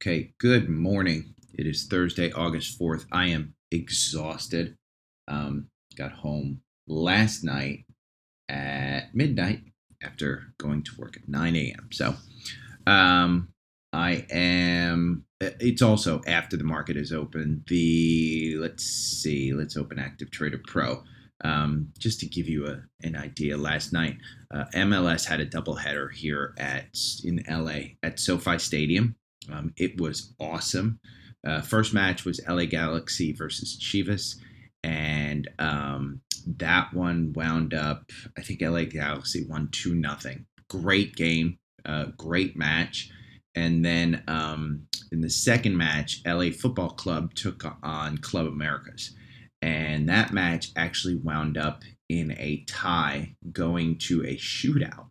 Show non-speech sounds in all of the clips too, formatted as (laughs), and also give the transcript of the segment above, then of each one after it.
Okay, good morning. It is Thursday, August 4th. I am exhausted. Um, got home last night at midnight after going to work at 9 a.m. So, um, I am, it's also after the market is open. The, let's see, let's open Active Trader Pro. Um, just to give you a, an idea, last night uh, MLS had a doubleheader here at in LA at SoFi Stadium. Um, it was awesome. Uh, first match was LA Galaxy versus Chivas, and um, that one wound up. I think LA Galaxy won two nothing. Great game, uh, great match. And then um, in the second match, LA Football Club took on Club Americas, and that match actually wound up in a tie, going to a shootout.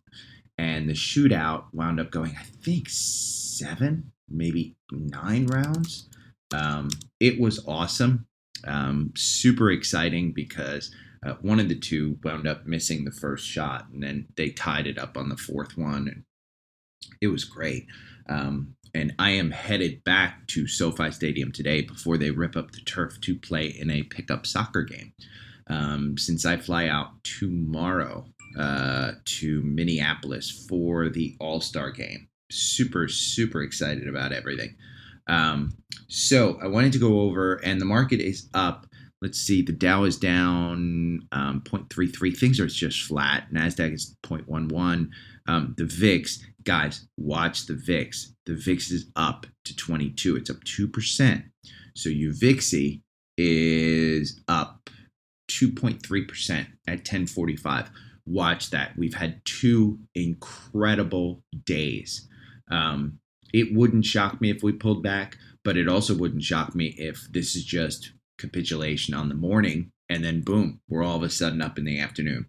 And the shootout wound up going, I think, seven maybe nine rounds. Um, it was awesome, um, super exciting because uh, one of the two wound up missing the first shot, and then they tied it up on the fourth one, and it was great. Um, and I am headed back to SoFi Stadium today before they rip up the turf to play in a pickup soccer game. Um, since I fly out tomorrow uh, to Minneapolis for the All Star game super super excited about everything. Um, so I wanted to go over, and the market is up. Let's see, the Dow is down um, 0.33. Things are just flat. Nasdaq is 0.11. Um, the VIX, guys, watch the VIX. The VIX is up to 22. It's up two percent. So UVIXY is up 2.3% at 1045. Watch that. We've had two incredible days. Um, it wouldn't shock me if we pulled back, but it also wouldn't shock me if this is just capitulation on the morning and then boom, we're all of a sudden up in the afternoon.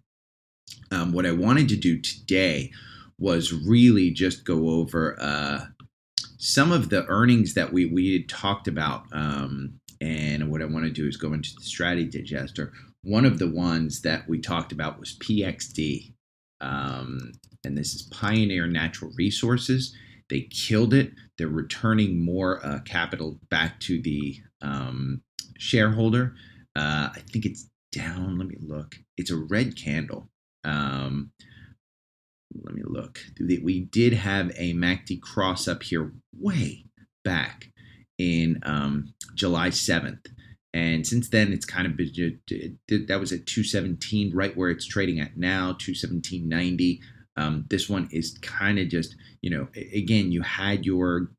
Um, what I wanted to do today was really just go over uh, some of the earnings that we, we had talked about. Um, and what I want to do is go into the strategy digester. One of the ones that we talked about was PXD. Um, and this is Pioneer Natural Resources. They killed it. They're returning more uh, capital back to the um, shareholder. Uh, I think it's down. Let me look. It's a red candle. Um, let me look. We did have a MACD cross up here way back in um, July 7th. And since then, it's kind of been, that was at 217, right where it's trading at now, 217.90. Um, this one is kind of just, you know, again, you had your,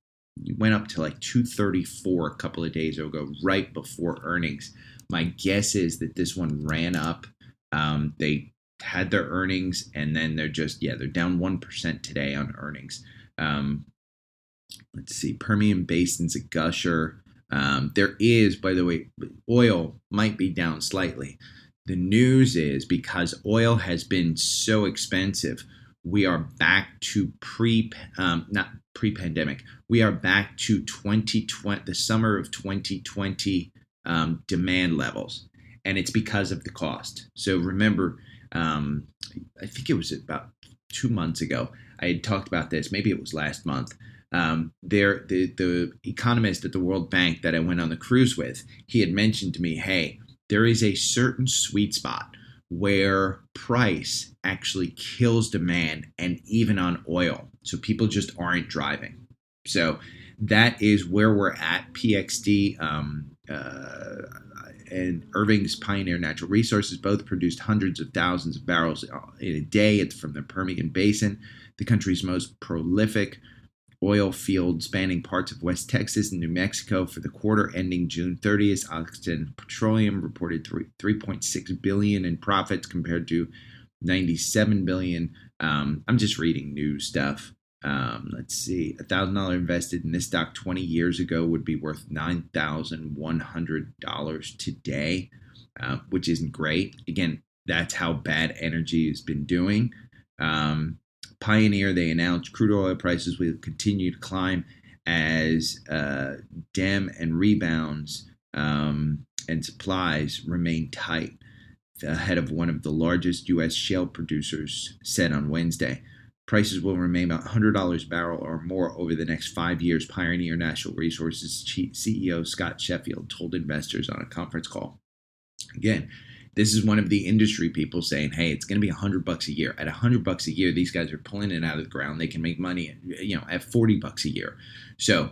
you went up to like 234 a couple of days ago, right before earnings. My guess is that this one ran up. Um, they had their earnings and then they're just, yeah, they're down 1% today on earnings. Um, let's see, Permian Basin's a gusher. Um, there is, by the way, oil might be down slightly. The news is because oil has been so expensive, we are back to pre um, not pre-pandemic. We are back to 2020 the summer of 2020 um, demand levels. And it's because of the cost. So remember um, i think it was about two months ago i had talked about this. Maybe it was last month. Um, there the, the economist at the world bank that i went on the cruise with he had mentioned to me hey there is a certain sweet spot where price actually kills demand and even on oil. So people just aren't driving. So that is where we're at. PXD um, uh, and Irving's Pioneer Natural Resources both produced hundreds of thousands of barrels in a day. It's from the Permian Basin, the country's most prolific oil field spanning parts of West Texas and New Mexico for the quarter ending June 30th. Occidental Petroleum reported 3, 3.6 billion in profits compared to 97 billion. Um, I'm just reading new stuff. Um, let's see, a thousand dollar invested in this stock 20 years ago would be worth nine thousand one hundred dollars today, uh, which isn't great. Again, that's how bad energy has been doing. Um, Pioneer, they announced crude oil prices will continue to climb as uh, DEM and rebounds um, and supplies remain tight ahead of one of the largest U.S. shale producers said on Wednesday. Prices will remain about $100 a barrel or more over the next five years, Pioneer Natural Resources CEO Scott Sheffield told investors on a conference call. Again, this is one of the industry people saying, "Hey, it's going to be 100 bucks a year. At 100 bucks a year, these guys are pulling it out of the ground. They can make money, you know, at 40 bucks a year." So,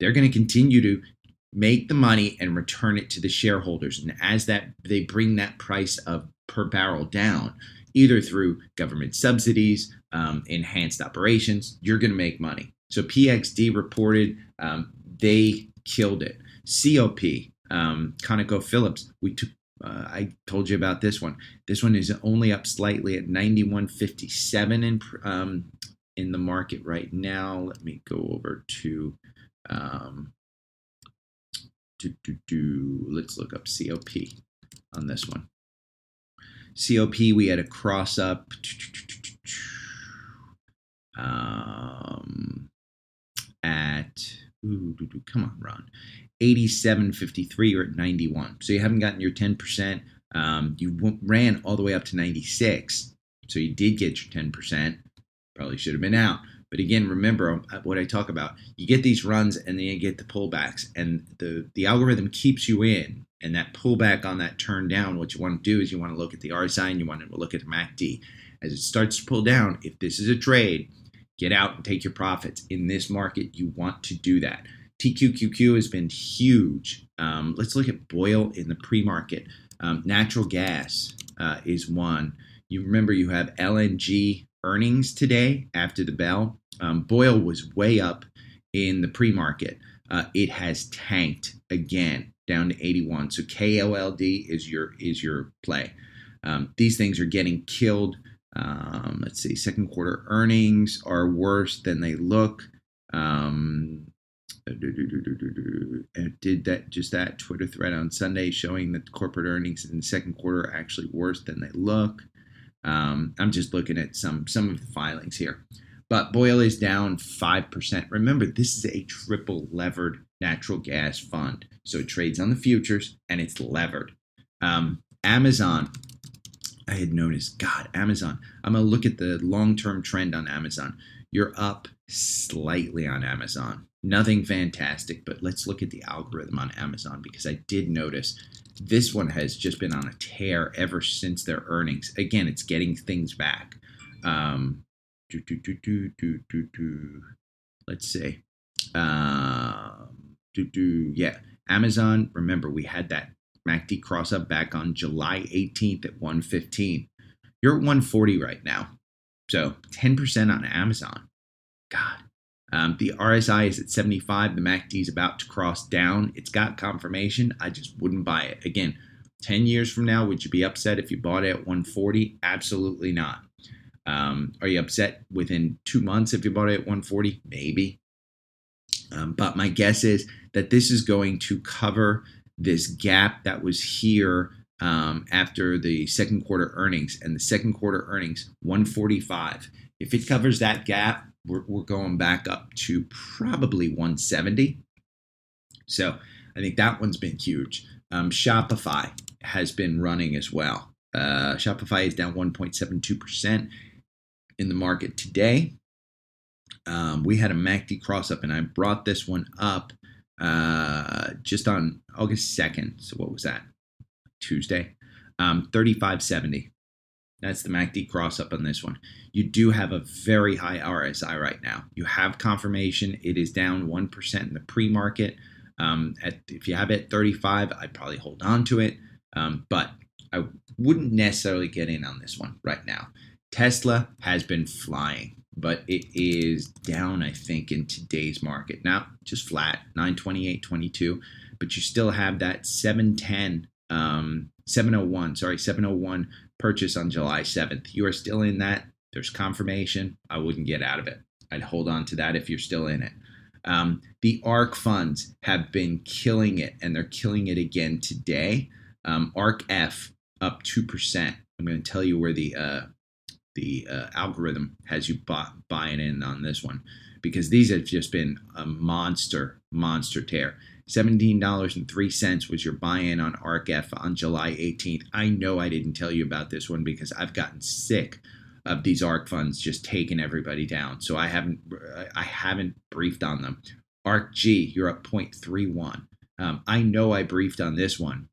they're going to continue to make the money and return it to the shareholders. And as that they bring that price of per barrel down, either through government subsidies, um, enhanced operations, you're going to make money. So PXD reported um, they killed it. COP, um, ConocoPhillips, we took. Uh, I told you about this one. This one is only up slightly at 91.57 in um, in the market right now. Let me go over to um, do, do, do. Let's look up COP on this one. COP, we had a cross up. Um, at ooh, come on, Ron, 87.53 or at 91. So you haven't gotten your 10%. Um, you ran all the way up to 96. So you did get your 10%. Probably should have been out. But again, remember uh, what I talk about. You get these runs and then you get the pullbacks, and the the algorithm keeps you in. And that pullback on that turn down, what you want to do is you want to look at the RSI and you want to look at the MACD. As it starts to pull down, if this is a trade, get out and take your profits. In this market, you want to do that. TQQQ has been huge. Um, let's look at BOIL in the pre-market. Um, natural gas uh, is one. You remember you have LNG earnings today after the bell. Um, BOIL was way up in the pre market. Uh, it has tanked again down to 81. So KOLD is your is your play. Um, these things are getting killed. Um, let's see, second quarter earnings are worse than they look. Um, did that just that Twitter thread on Sunday showing that corporate earnings in the second quarter are actually worse than they look. Um, I'm just looking at some some of the filings here. But BOIL is down 5%. Remember, this is a triple levered natural gas fund. So it trades on the futures and it's levered. Um, Amazon, I had noticed, God, Amazon. I'm to look at the long term trend on Amazon. You're up slightly on Amazon. Nothing fantastic, but let's look at the algorithm on Amazon because I did notice this one has just been on a tear ever since their earnings. Again, it's getting things back. Um, do, do, do, do, do, do, do. Let's see. Um, do, do, yeah. Amazon, remember, we had that MACD cross up back on July 18th at 115. You're at 140 right now. So 10% on Amazon. God. Um, the RSI is at 75. The MACD is about to cross down. It's got confirmation. I just wouldn't buy it. Again, 10 years from now, would you be upset if you bought it at 140? Absolutely not. Um, are you upset within two months if you bought it at 140? Maybe. Um, but my guess is that this is going to cover this gap that was here um, after the second quarter earnings and the second quarter earnings 145. If it covers that gap, we're, we're going back up to probably 170. So I think that one's been huge. Um, Shopify has been running as well. Uh, Shopify is down 1.72% in the market today. Um, we had a MACD cross up, and I brought this one up uh, just on August 2nd. So, what was that? Tuesday. Um, 3570. That's the MACD cross up on this one. You do have a very high RSI right now. You have confirmation. It is down 1% in the pre market. Um, if you have it 35, I'd probably hold on to it. Um, but I wouldn't necessarily get in on this one right now. Tesla has been flying, but it is down, I think, in today's market. Now, just flat, 928.22, but you still have that 710, um, 701, sorry, 701 purchase on July 7th. You are still in that. There's confirmation. I wouldn't get out of it. I'd hold on to that if you're still in it. Um, the ARK funds have been killing it, and they're killing it again today. Um, ARK F up two percent. I'm going to tell you where the uh, the uh, algorithm has you buy, buying in on this one because these have just been a monster monster tear. $17.03 was your buy in on ARKF on July 18th. I know I didn't tell you about this one because I've gotten sick of these ARK funds just taking everybody down. So I haven't I haven't briefed on them. ARK G, you're up 0.31. Um, I know I briefed on this one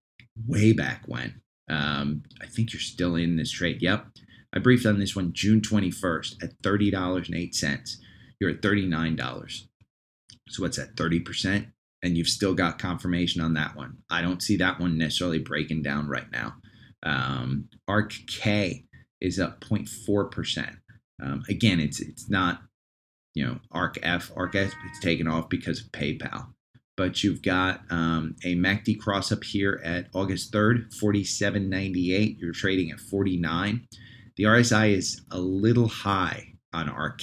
way back when. Um, I think you're still in this trade. Yep. I briefed on this one June 21st at $30.08. You're at $39. So what's that, 30%? And you've still got confirmation on that one. I don't see that one necessarily breaking down right now. Um, ARK K is up 0.4%. Um, again, it's it's not, you know, ARK F, ARK F, it's taken off because of PayPal. But you've got um, a MACD cross up here at August 3rd, 47.98. You're trading at 49. The RSI is a little high on ARK.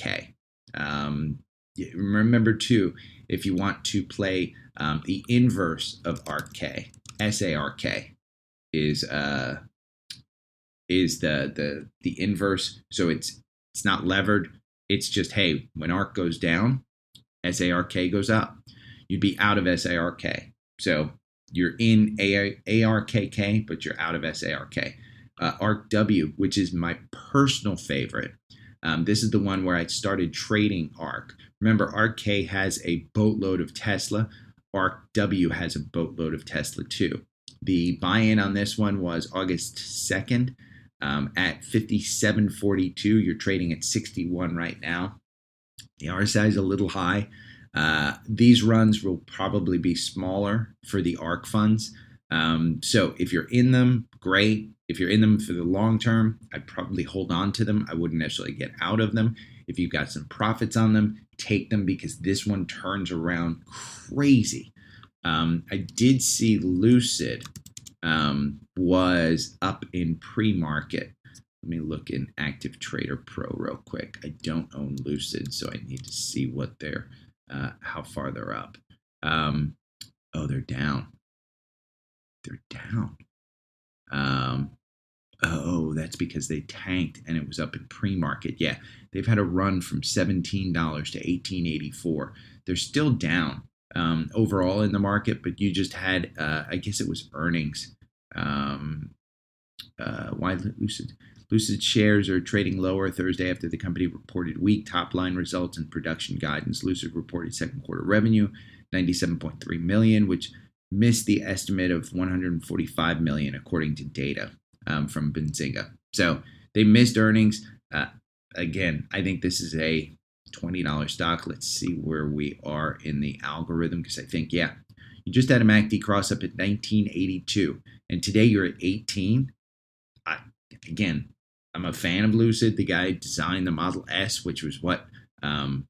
Um, remember, too, if you want to play um, the inverse of ARK, SARK is uh, is the the the inverse. So it's it's not levered. It's just hey, when ARK goes down, SARK goes up. You'd be out of SARK. So you're in ARKK, but you're out of SARK. Uh, ARK W, which is my personal favorite. Um, this is the one where I started trading ARK. Remember, ARK has a boatload of Tesla. ARK W has a boatload of Tesla too. The buy in on this one was August 2nd um, at 57.42. You're trading at 61 right now. The RSI is a little high. Uh, these runs will probably be smaller for the ARK funds. Um, so if you're in them, great. If you're in them for the long term, I'd probably hold on to them. I wouldn't necessarily get out of them. If you've got some profits on them, take them because this one turns around crazy. Um, I did see Lucid um, was up in pre market. Let me look in Active Trader Pro real quick. I don't own Lucid, so I need to see what they're, uh, how far they're up. Um, oh, they're down. They're down. Um, oh, that's because they tanked and it was up in pre-market. Yeah, they've had a run from seventeen dollars to eighteen eighty-four. They're still down, um, overall in the market, but you just had, uh, I guess it was earnings. Um, uh, why Lucid? Lucid shares are trading lower Thursday after the company reported weak top line results and production guidance. Lucid reported second quarter revenue 97.3 million, which missed the estimate of 145 million according to data um, from Benzinga. So they missed earnings. Uh, again, I think this is a $20 stock. Let's see where we are in the algorithm because I think, yeah, you just had a MACD cross up at 1982, and today you're at 18. I, again, I'm a fan of Lucid. The guy designed the Model S, which was what um,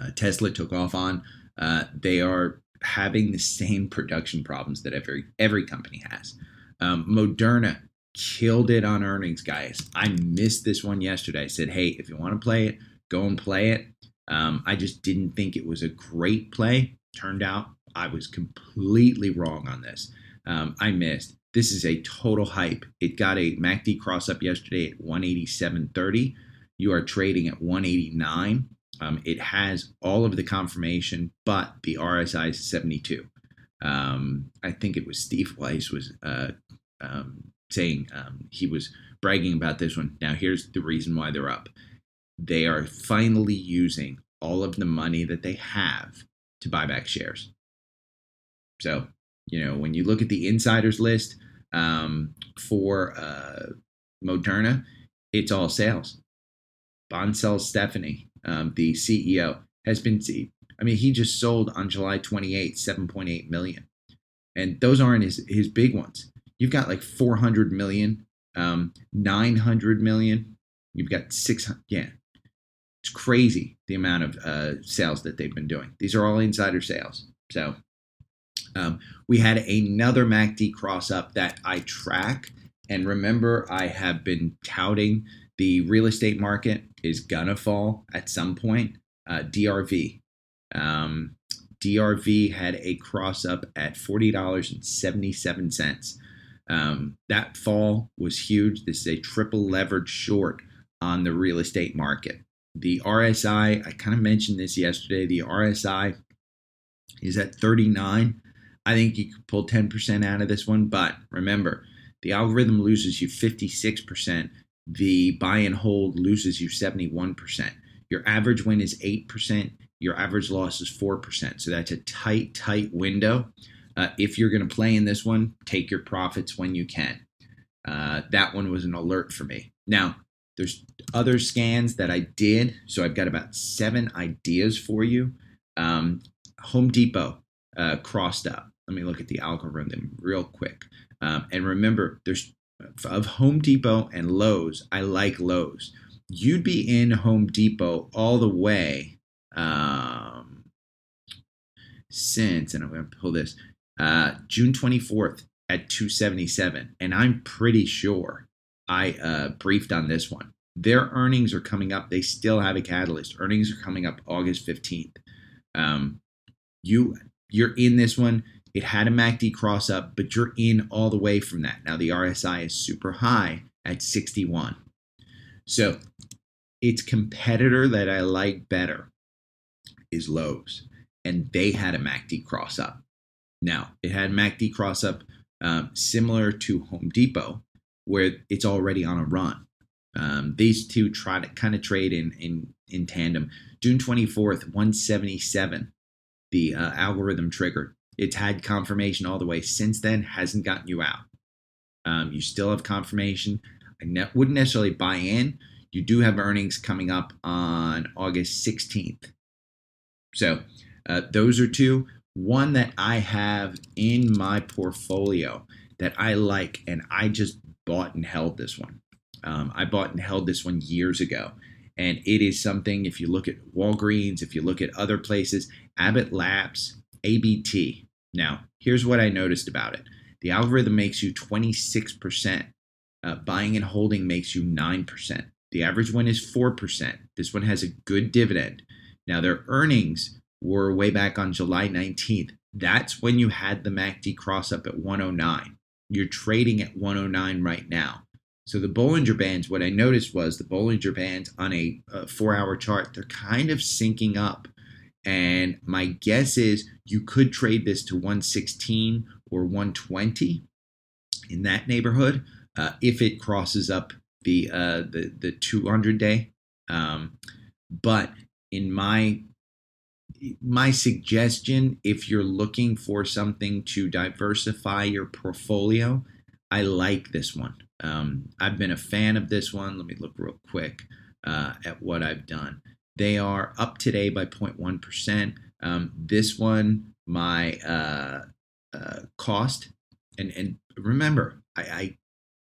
uh, Tesla took off on. Uh, they are having the same production problems that every every company has. Um, Moderna killed it on earnings, guys. I missed this one yesterday. I said, hey, if you want to play it, go and play it. Um, I just didn't think it was a great play. Turned out I was completely wrong on this. Um, I missed. This is a total hype. It got a MACD cross up yesterday at 187.30. You are trading at 189. Um, it has all of the confirmation, but the RSI is 72. Um, I think it was Steve Weiss was uh, um, saying um, he was bragging about this one. Now, here's the reason why they're up they are finally using all of the money that they have to buy back shares. So, you know, when you look at the insiders list um, for uh, Moderna, it's all sales. Bancel Stephanie, um, the CEO, has been. I mean, he just sold on July 28, 7.8 million, and those aren't his his big ones. You've got like 400 million, um, 900 million. You've got 600. Yeah, it's crazy the amount of uh, sales that they've been doing. These are all insider sales. So um, we had another MACD cross up that I track, And remember, I have been touting the real estate market is gonna fall at some point. Uh, DRV. Um, DRV had a cross up at $40.77. Um, that fall was huge. This is a triple leverage short on the real estate market. The RSI, I kind of mentioned this yesterday, the RSI is at 39. I think you could pull 10% out of this one, but remember, the algorithm loses you 56%. The buy and hold loses you 71%. Your average win is 8%. Your average loss is 4%. So that's a tight, tight window. Uh, if you're going to play in this one, take your profits when you can. Uh, that one was an alert for me. Now, there's other scans that I did. So I've got about seven ideas for you. Um, Home Depot uh, crossed up. Let me look at the algorithm real quick. Um, and remember, there's of Home Depot and Lowe's. I like Lowe's. You'd be in Home Depot all the way um, since, and I'm going to pull this uh, June 24th at 277, and I'm pretty sure I uh, briefed on this one. Their earnings are coming up. They still have a catalyst. Earnings are coming up August 15th. Um, you you're in this one. It had a MACD cross up, but you're in all the way from that. Now the RSI is super high at 61. So its competitor that I like better is Lowe's, and they had a MACD cross up. Now it had MACD cross up um, similar to Home Depot, where it's already on a run. Um, these two try to kind of trade in in in tandem. June 24th, 177, the uh, algorithm triggered. It's had confirmation all the way since then, hasn't gotten you out. Um, you still have confirmation. I ne- wouldn't necessarily buy in. You do have earnings coming up on August 16th. So uh, those are two. One that I have in my portfolio that I like, and I just bought and held this one. Um, I bought and held this one years ago. And it is something, if you look at Walgreens, if you look at other places, Abbott Labs, ABT. Now, here's what I noticed about it the algorithm makes you 26%, uh, buying and holding makes you 9%. The average one is 4%. This one has a good dividend. Now, their earnings were way back on July 19th. That's when you had the MACD cross up at 109. You're trading at 109 right now. So the Bollinger Bands, what I noticed was the Bollinger Bands on a, a four hour chart, they're kind of syncing up. And my guess is you could trade this to 116 or 120 in that neighborhood uh, if it crosses up the uh, the the 200 day. Um, but in my my suggestion, if you're looking for something to diversify your portfolio, I like this one. Um, I've been a fan of this one. Let me look real quick uh, at what I've done. They are up today by 0.1%. Um, this one, my uh, uh, cost, and, and remember, I, I,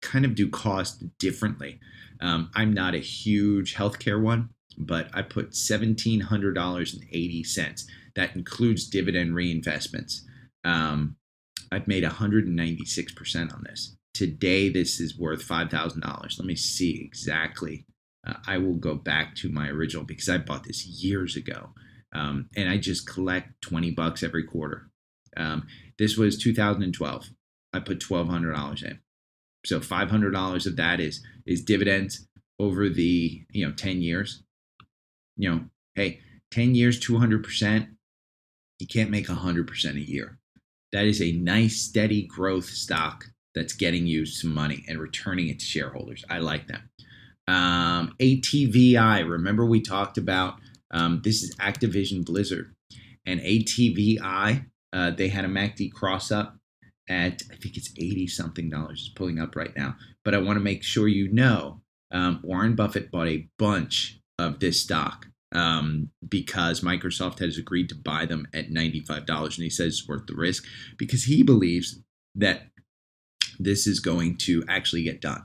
kind of do cost differently. Um, I'm not a huge healthcare one, but I put $1,700.80. That includes dividend reinvestments. Um, I've made 196% on this. Today, this is worth $5,000. Let me see exactly uh, I will go back to my original because I bought this years ago. Um, and I just collect 20 bucks every quarter. Um, this was 2012. I put $1,200 in. So $500 of that is is dividends over the, you know, 10 years. You know, hey, 10 years, 200%, you can't make 100% a year. That is a nice, steady growth stock that's getting you some money and returning it to shareholders. I like that. Um, ATVI, remember we talked about um, this is Activision Blizzard and ATVI. Uh, they had a MACD cross up at I think it's eighty something dollars. It's pulling up right now, but I want to make sure you know um, Warren Buffett bought a bunch of this stock um, because Microsoft has agreed to buy them at ninety five dollars, and he says it's worth the risk because he believes that this is going to actually get done.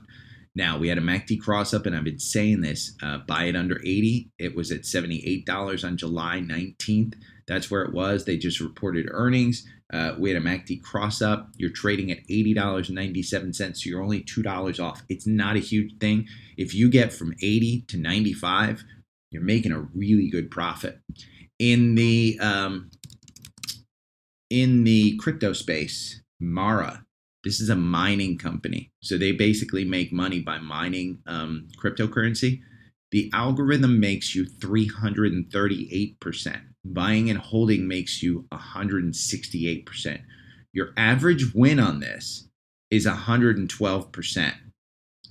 Now, we had a MACD cross up, and I've been saying this uh, buy it under 80. It was at $78 on July 19th. That's where it was. They just reported earnings. Uh, we had a MACD cross up. You're trading at $80.97, so you're only $2 off. It's not a huge thing. If you get from 80 to 95, you're making a really good profit. In the um, in the crypto space, Mara, this is a mining company. So they basically make money by mining um, cryptocurrency. The algorithm makes you 338%. Buying and holding makes you 168%. Your average win on this is 112%.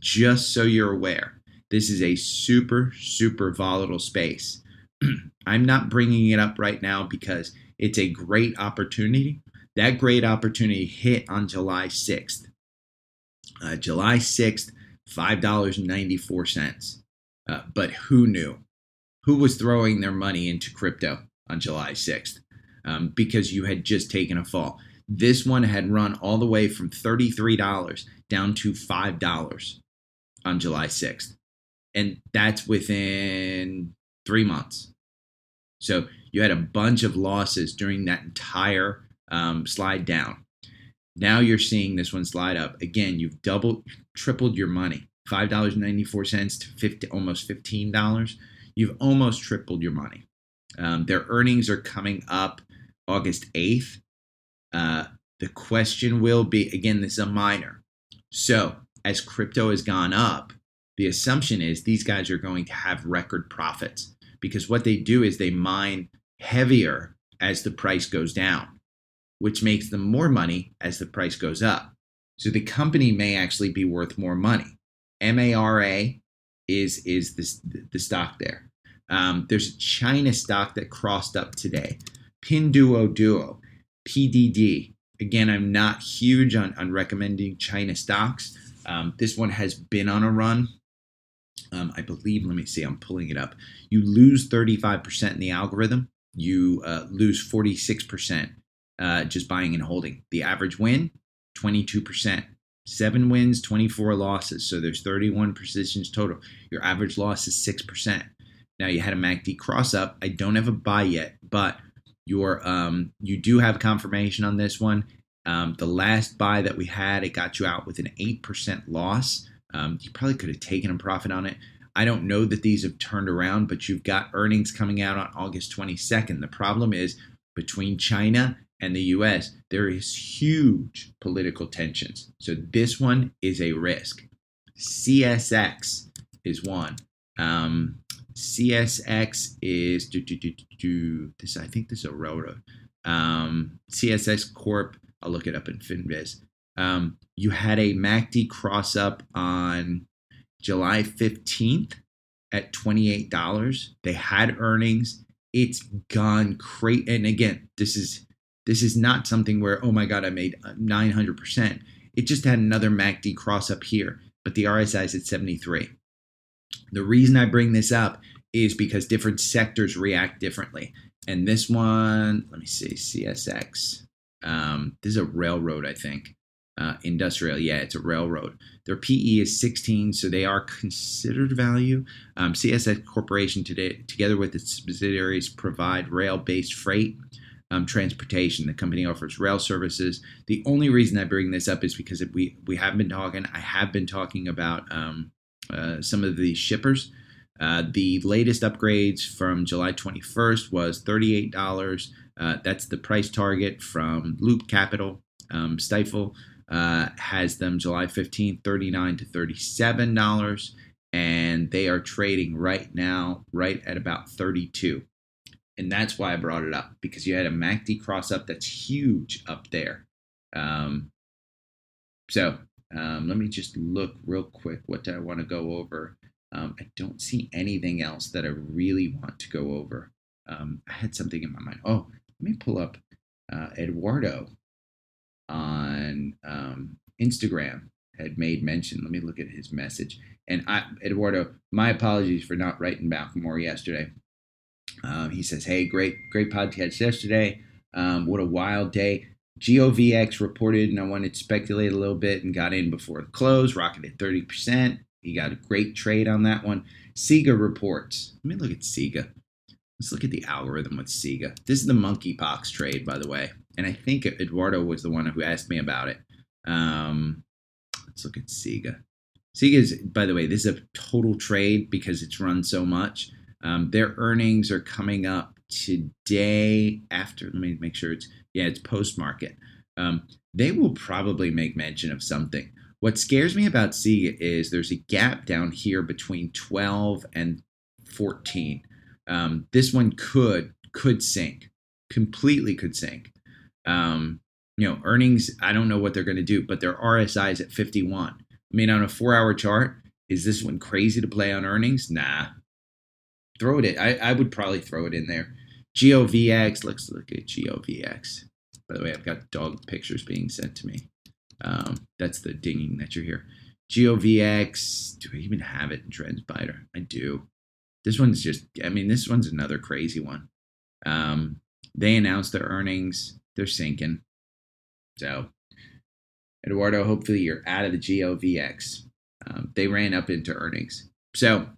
Just so you're aware, this is a super, super volatile space. (clears throat) I'm not bringing it up right now because it's a great opportunity. That great opportunity hit on July 6th. Uh, July 6th, $5.94. Uh, but who knew? Who was throwing their money into crypto? On July 6th um, because you had just taken a fall. This one had run all the way from $33 down to $5 on July 6th. And that's within three months. So you had a bunch of losses during that entire um, slide down. Now you're seeing this one slide up. Again, you've doubled, tripled your money. $5.94 to 50, almost $15. You've almost tripled your money. Um, their earnings are coming up August 8th. Uh, the question will be again, this is a miner. So, as crypto has gone up, the assumption is these guys are going to have record profits because what they do is they mine heavier as the price goes down, which makes them more money as the price goes up. So the company may actually be worth more money. MARA is is the, the stock there. Um, there's a China stock that crossed up today. Pinduoduo, PDD. Again, I'm not huge on, on recommending China stocks. Um, this one has been on a run. Um, I believe, let me see, I'm pulling it up. You lose 35% in the algorithm, you uh, lose 46% uh, just buying and holding. The average win, 22%. Seven wins, 24 losses. So there's 31 positions total. Your average loss is 6%. Now you had a MACD cross up. I don't have a buy yet, but your um, you do have confirmation on this one. Um, the last buy that we had, it got you out with an eight percent loss. Um, you probably could have taken a profit on it. I don't know that these have turned around, but you've got earnings coming out on August 22nd. The problem is between China and the US, there is huge political tensions. So this one is a risk. CSX is one. Um, CSX is do, do, do, do, this. I think this is a railroad. Um, CSX Corp. I'll look it up in Finviz. Um, you had a MACD cross up on July 15th at $28. They had earnings. It's gone crazy. And again, this is this is not something where oh my god, I made 900%. It just had another MACD cross up here, but the RSI is at 73. The reason I bring this up is because different sectors react differently. And this one, let me see, CSX. Um, this is a railroad, I think. Uh, industrial, yeah, it's a railroad. Their PE is 16, so they are considered value. Um, CSX Corporation today, together with its subsidiaries, provide rail-based freight um, transportation. The company offers rail services. The only reason I bring this up is because we we have been talking. I have been talking about um, uh, some of the shippers. Uh, the latest upgrades from July 21st was $38. Uh, that's the price target from Loop Capital. Um, Stifel uh, has them July 15th, 39 to $37. And they are trading right now, right at about 32. And that's why I brought it up because you had a MACD cross up that's huge up there. Um, so um, let me just look real quick. What do I want to go over? Um, I don't see anything else that I really want to go over. Um, I had something in my mind. Oh, let me pull up uh, Eduardo on um, Instagram had made mention. Let me look at his message. And I, Eduardo, my apologies for not writing back more yesterday. Um, he says, "Hey, great, great podcast yesterday. Um, what a wild day. GOVX reported, and I wanted to speculate a little bit and got in before the close, rocketed 30%. He got a great trade on that one. SIGA reports. Let me look at SIGA. Let's look at the algorithm with SIGA. This is the monkeypox trade, by the way. and I think Eduardo was the one who asked me about it. Um, let's look at SIGA. SIGA is, by the way, this is a total trade because it's run so much. Um, their earnings are coming up today after. Let me make sure it's yeah, it's post market. Um, they will probably make mention of something. What scares me about SIGA is there's a gap down here between 12 and 14. Um, this one could could sink, completely could sink. Um, you know, earnings. I don't know what they're going to do, but their RSI is at 51. I mean, on a four-hour chart, is this one crazy to play on earnings? Nah. Throw it in. I, I would probably throw it in there. GOVX. Let's look at GOVX. By the way, I've got dog pictures being sent to me. Um, that's the dinging that you hear. GOVX. Do I even have it in TrendSpider? I do. This one's just, I mean, this one's another crazy one. Um, they announced their earnings. They're sinking. So, Eduardo, hopefully you're out of the GOVX. Um, they ran up into earnings. So,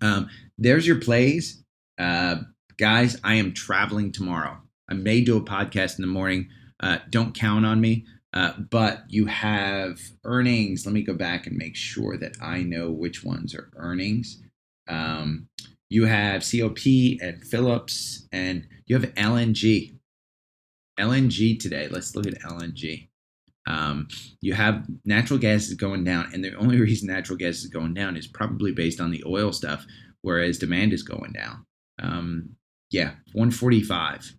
um, there's your plays. Uh, guys, I am traveling tomorrow. I may do a podcast in the morning. Uh, don't count on me. Uh, but you have earnings. Let me go back and make sure that I know which ones are earnings. Um, you have COP and Phillips, and you have LNG. LNG today. Let's look at LNG. Um, you have natural gas is going down, and the only (laughs) reason natural gas is going down is probably based on the oil stuff, whereas demand is going down. Um, yeah, 145.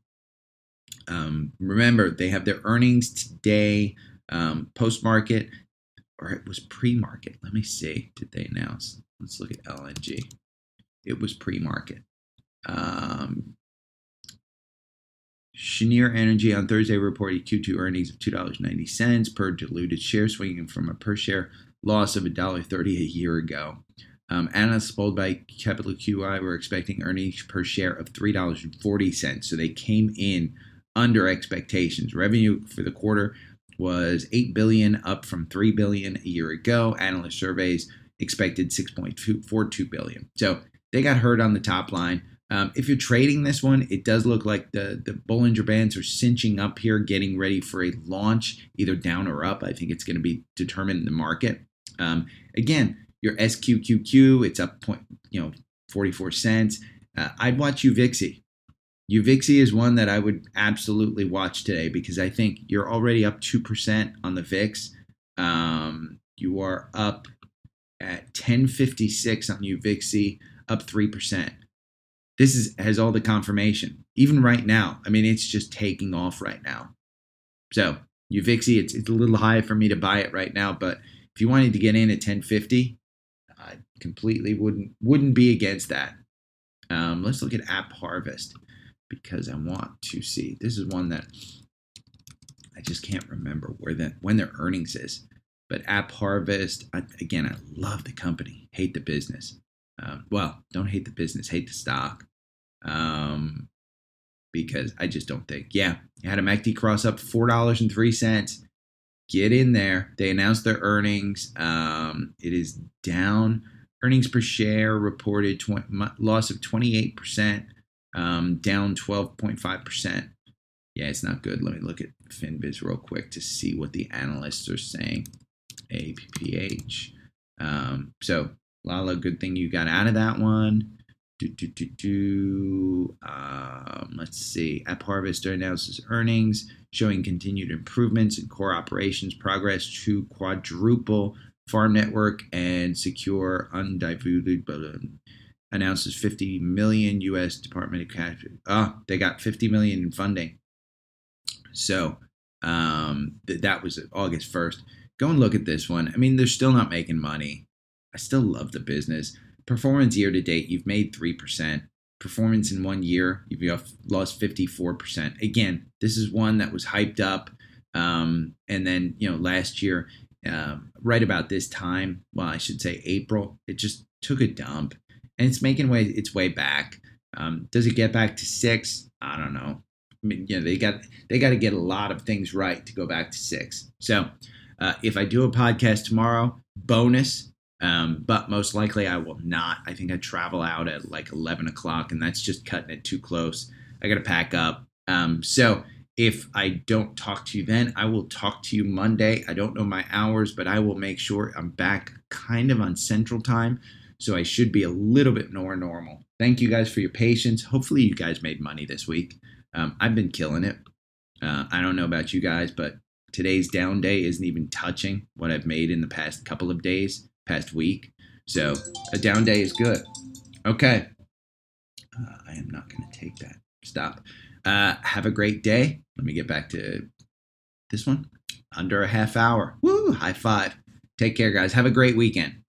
Um, remember, they have their earnings today, um, post market, or it was pre market. Let me see. Did they announce? Let's look at LNG. It was pre market. Um, Cheniere Energy on Thursday reported Q2 earnings of $2.90 per diluted share, swinging from a per share loss of $1.30 a year ago. Um, analysts polled by Capital QI were expecting earnings per share of $3.40, so they came in under expectations. Revenue for the quarter was 8 billion up from 3 billion a year ago. Analyst surveys expected 6.42 billion. So they got hurt on the top line. Um, if you're trading this one, it does look like the, the Bollinger Bands are cinching up here, getting ready for a launch, either down or up. I think it's going to be determined in the market. Um, again, your SQQQ, it's up point, you know, 44 cents. Uh, I'd watch UVIXI. UVIXI is one that I would absolutely watch today because I think you're already up 2% on the VIX. Um, you are up at 1056 on UVIXI, up 3%. This is has all the confirmation. Even right now, I mean, it's just taking off right now. So UVIXI, it's, it's a little high for me to buy it right now, but if you wanted to get in at 1050, I completely wouldn't wouldn't be against that. Um, let's look at App Harvest because I want to see. This is one that I just can't remember where that when their earnings is. But App Harvest, I, again, I love the company, hate the business. Um, well, don't hate the business, hate the stock. Um, because I just don't think. Yeah, had a MACD cross up four dollars and three cents. Get in there. They announced their earnings. Um, it is down. Earnings per share reported 20, loss of 28%, um, down 12.5%. Yeah, it's not good. Let me look at FinViz real quick to see what the analysts are saying. APPH. Um, so, Lala, good thing you got out of that one. Do, do, do, do. Um, let's see. App Harvest announces earnings showing continued improvements in core operations progress to quadruple farm network and secure undiluted um, announces 50 million US Department of Cash. Ah, they got 50 million in funding. So um, th- that was August 1st. Go and look at this one. I mean, they're still not making money. I still love the business. Performance year to date, you've made 3%. Performance in one year, you've lost 54%. Again, this is one that was hyped up. Um, and then, you know, last year, uh, right about this time, well, I should say April, it just took a dump and it's making way its way back. Um, does it get back to six? I don't know. I mean, you know, they got they got to get a lot of things right to go back to six. So, uh, if I do a podcast tomorrow, bonus. Um, but most likely I will not. I think I travel out at like 11 o'clock, and that's just cutting it too close. I got to pack up. Um, so If I don't talk to you then, I will talk to you Monday. I don't know my hours, but I will make sure I'm back kind of on Central Time. So I should be a little bit more normal. Thank you guys for your patience. Hopefully, you guys made money this week. Um, I've been killing it. Uh, I don't know about you guys, but today's down day isn't even touching what I've made in the past couple of days, past week. So a down day is good. Okay. Uh, I am not going to take that. Stop. Uh, have a great day. Let me get back to this one. Under a half hour. Woo! High five. Take care, guys. Have a great weekend.